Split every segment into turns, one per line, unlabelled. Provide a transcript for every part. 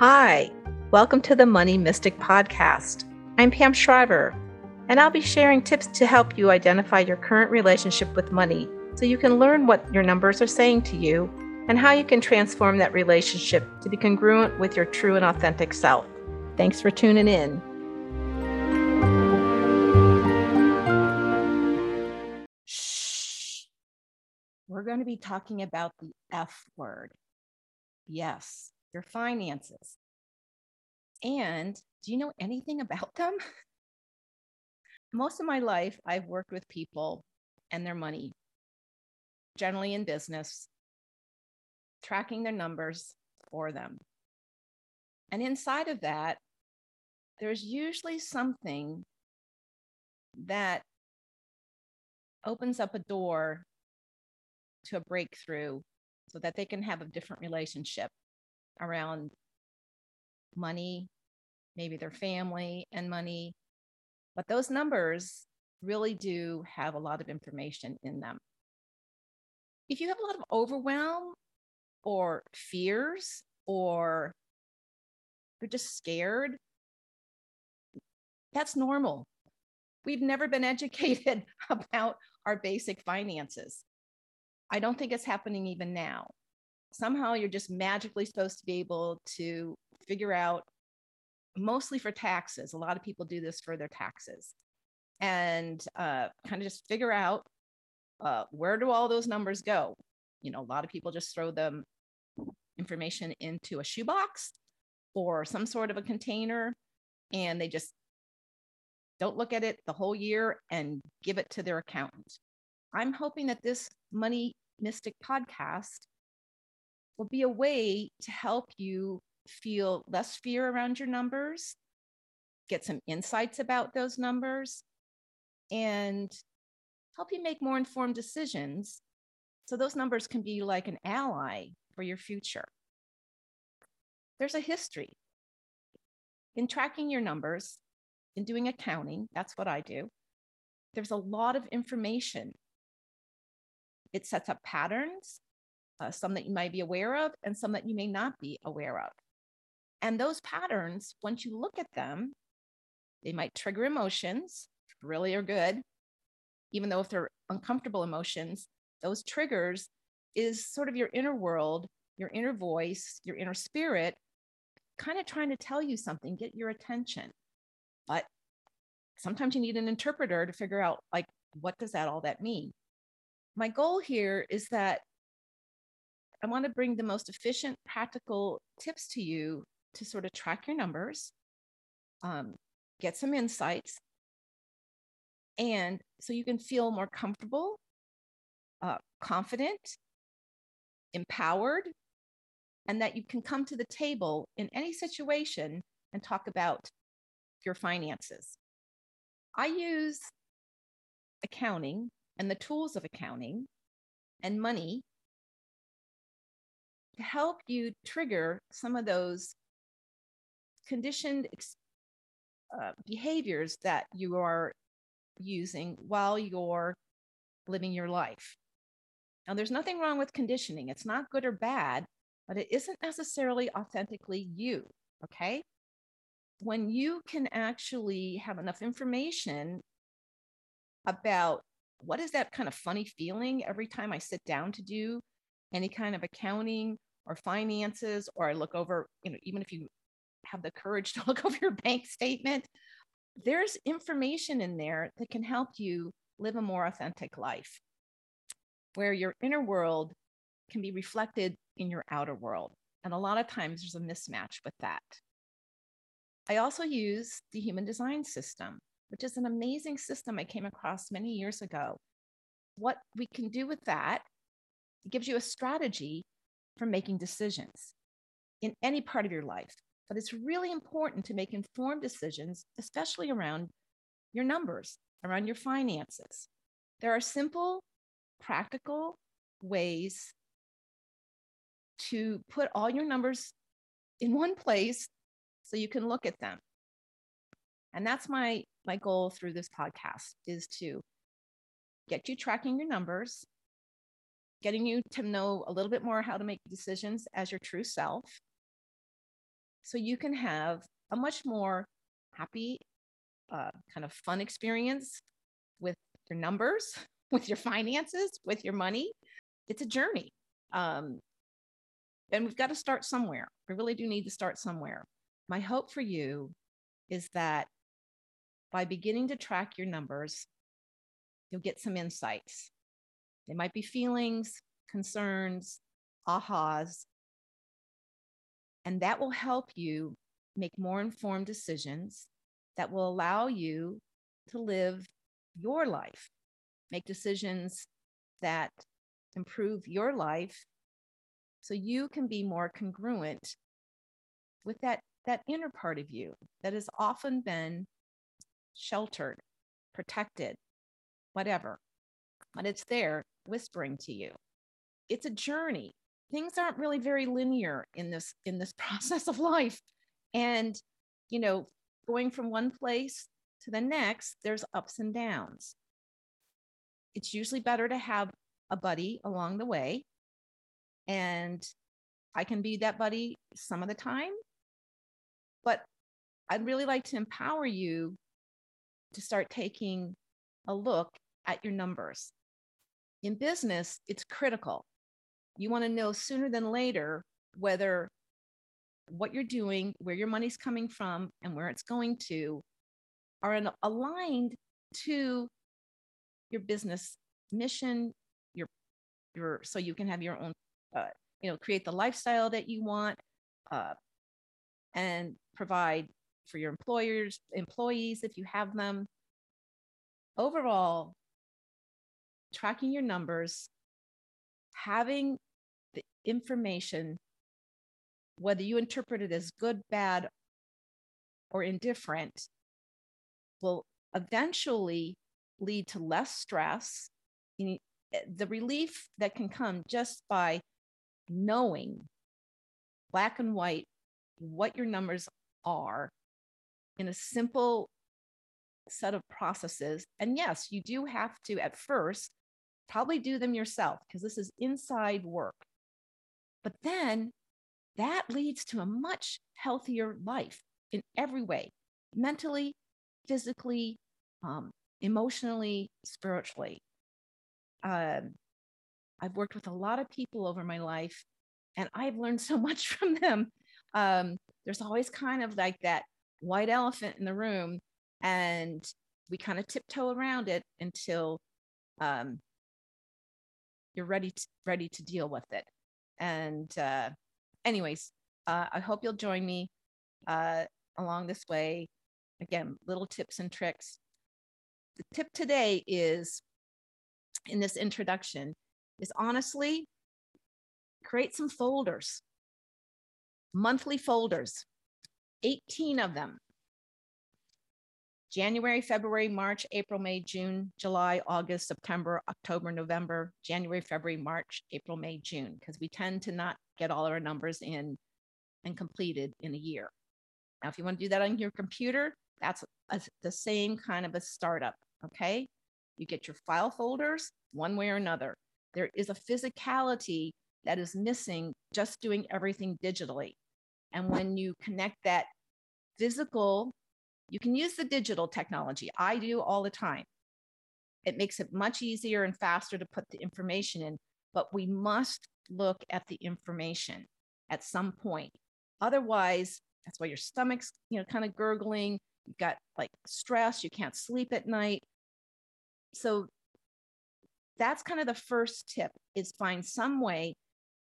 Hi, welcome to the Money Mystic Podcast. I'm Pam Shriver, and I'll be sharing tips to help you identify your current relationship with money so you can learn what your numbers are saying to you and how you can transform that relationship to be congruent with your true and authentic self. Thanks for tuning in.
Shh. We're going to be talking about the F word. Yes, your finances. And do you know anything about them? Most of my life, I've worked with people and their money, generally in business, tracking their numbers for them. And inside of that, there's usually something that opens up a door to a breakthrough so that they can have a different relationship around money, maybe their family and money. But those numbers really do have a lot of information in them. If you have a lot of overwhelm or fears or you're just scared, that's normal. We've never been educated about our basic finances. I don't think it's happening even now. Somehow you're just magically supposed to be able to figure out, mostly for taxes. A lot of people do this for their taxes and uh, kind of just figure out uh, where do all those numbers go. You know, a lot of people just throw them information into a shoebox or some sort of a container and they just don't look at it the whole year and give it to their accountant. I'm hoping that this Money Mystic podcast will be a way to help you feel less fear around your numbers, get some insights about those numbers, and help you make more informed decisions so those numbers can be like an ally for your future. There's a history. In tracking your numbers, in doing accounting, that's what I do, there's a lot of information. It sets up patterns, uh, some that you might be aware of, and some that you may not be aware of. And those patterns, once you look at them, they might trigger emotions, really are good. Even though if they're uncomfortable emotions, those triggers is sort of your inner world, your inner voice, your inner spirit, kind of trying to tell you something, get your attention. But sometimes you need an interpreter to figure out, like, what does that all that mean? My goal here is that I want to bring the most efficient, practical tips to you to sort of track your numbers, um, get some insights, and so you can feel more comfortable, uh, confident, empowered, and that you can come to the table in any situation and talk about your finances. I use accounting and the tools of accounting and money to help you trigger some of those conditioned uh, behaviors that you are using while you're living your life. Now, there's nothing wrong with conditioning. It's not good or bad, but it isn't necessarily authentically you. Okay. When you can actually have enough information about what is that kind of funny feeling every time I sit down to do any kind of accounting or finances, or I look over, you know, even if you have the courage to look over your bank statement, there's information in there that can help you live a more authentic life where your inner world can be reflected in your outer world. And a lot of times there's a mismatch with that. I also use the human design system, which is an amazing system I came across many years ago. What we can do with that, it gives you a strategy for making decisions in any part of your life. But it's really important to make informed decisions, especially around your numbers, around your finances. There are simple, practical ways to put all your numbers in one place so you can look at them. And that's my my goal through this podcast is to get you tracking your numbers, getting you to know a little bit more how to make decisions as your true self, so you can have a much more happy, uh, kind of fun experience with your numbers, with your finances, with your money. It's a journey. Um, and we've got to start somewhere. We really do need to start somewhere. My hope for you is that by beginning to track your numbers, you'll get some insights. They might be feelings, concerns, ahas, and that will help you make more informed decisions that will allow you to live your life, make decisions that improve your life so you can be more congruent with that that inner part of you that has often been sheltered protected whatever. But it's there whispering to you. It's a journey. Things aren't really very linear in this in this process of life. And you know going from one place to the next there's ups and downs. It's usually better to have a buddy along the way. And I can be that buddy some of the time. But I'd really like to empower you to start taking a look at your numbers. In business, it's critical. You want to know sooner than later whether what you're doing, where your money's coming from, and where it's going to are aligned to your business mission, your your so you can have your own uh, you know, create the lifestyle that you want, uh, and provide for your employers, employees if you have them. Overall, tracking your numbers, having the information, whether you interpret it as good, bad, or indifferent, will eventually lead to less stress. Eh, the relief that can come just by knowing black and white what your numbers are in a simple set of processes. And yes, you do have to at first probably do them yourself because this is inside work. But then that leads to a much healthier life in every way mentally, physically, um, emotionally, spiritually. Um, I've worked with a lot of people over my life and I've learned so much from them. Um, there's always kind of like that white elephant in the room, and we kind of tiptoe around it until um, you're ready to, ready to deal with it. And uh, anyways, uh, I hope you'll join me uh, along this way. Again, little tips and tricks. The tip today is in this introduction is honestly create some folders, monthly folders, 18 of them. January, February, March, April, May, June, July, August, September, October, November, January, February, March, April, May, June, because we tend to not get all our numbers in and completed in a year. Now, if you want to do that on your computer, that's a, the same kind of a startup. Okay. You get your file folders one way or another. There is a physicality that is missing just doing everything digitally. And when you connect that physical, you can use the digital technology. I do all the time. It makes it much easier and faster to put the information in, but we must look at the information at some point. Otherwise, that's why your stomach's, you know, kind of gurgling. You've got like stress, you can't sleep at night. So that's kind of the first tip is find some way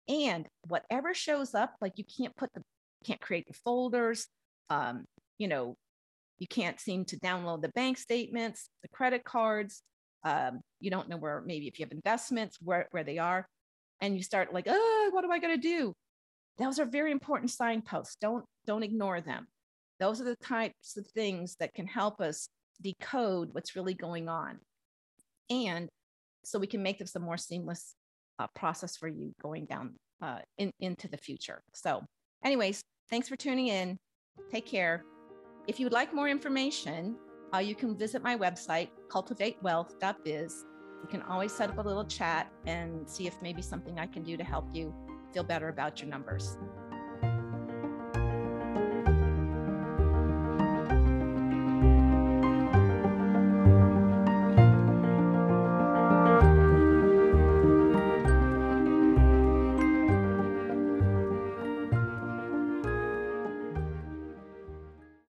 and whatever shows up like you can't put the can't create the folders um, you know you can't seem to download the bank statements the credit cards um, you don't know where maybe if you have investments where, where they are and you start like oh what am i going to do those are very important signposts don't don't ignore them those are the types of things that can help us decode what's really going on and so we can make this a more seamless uh, process for you going down uh, in, into the future. So, anyways, thanks for tuning in. Take care. If you would like more information, uh, you can visit my website, cultivatewealth.biz. You can always set up a little chat and see if maybe something I can do to help you feel better about your numbers.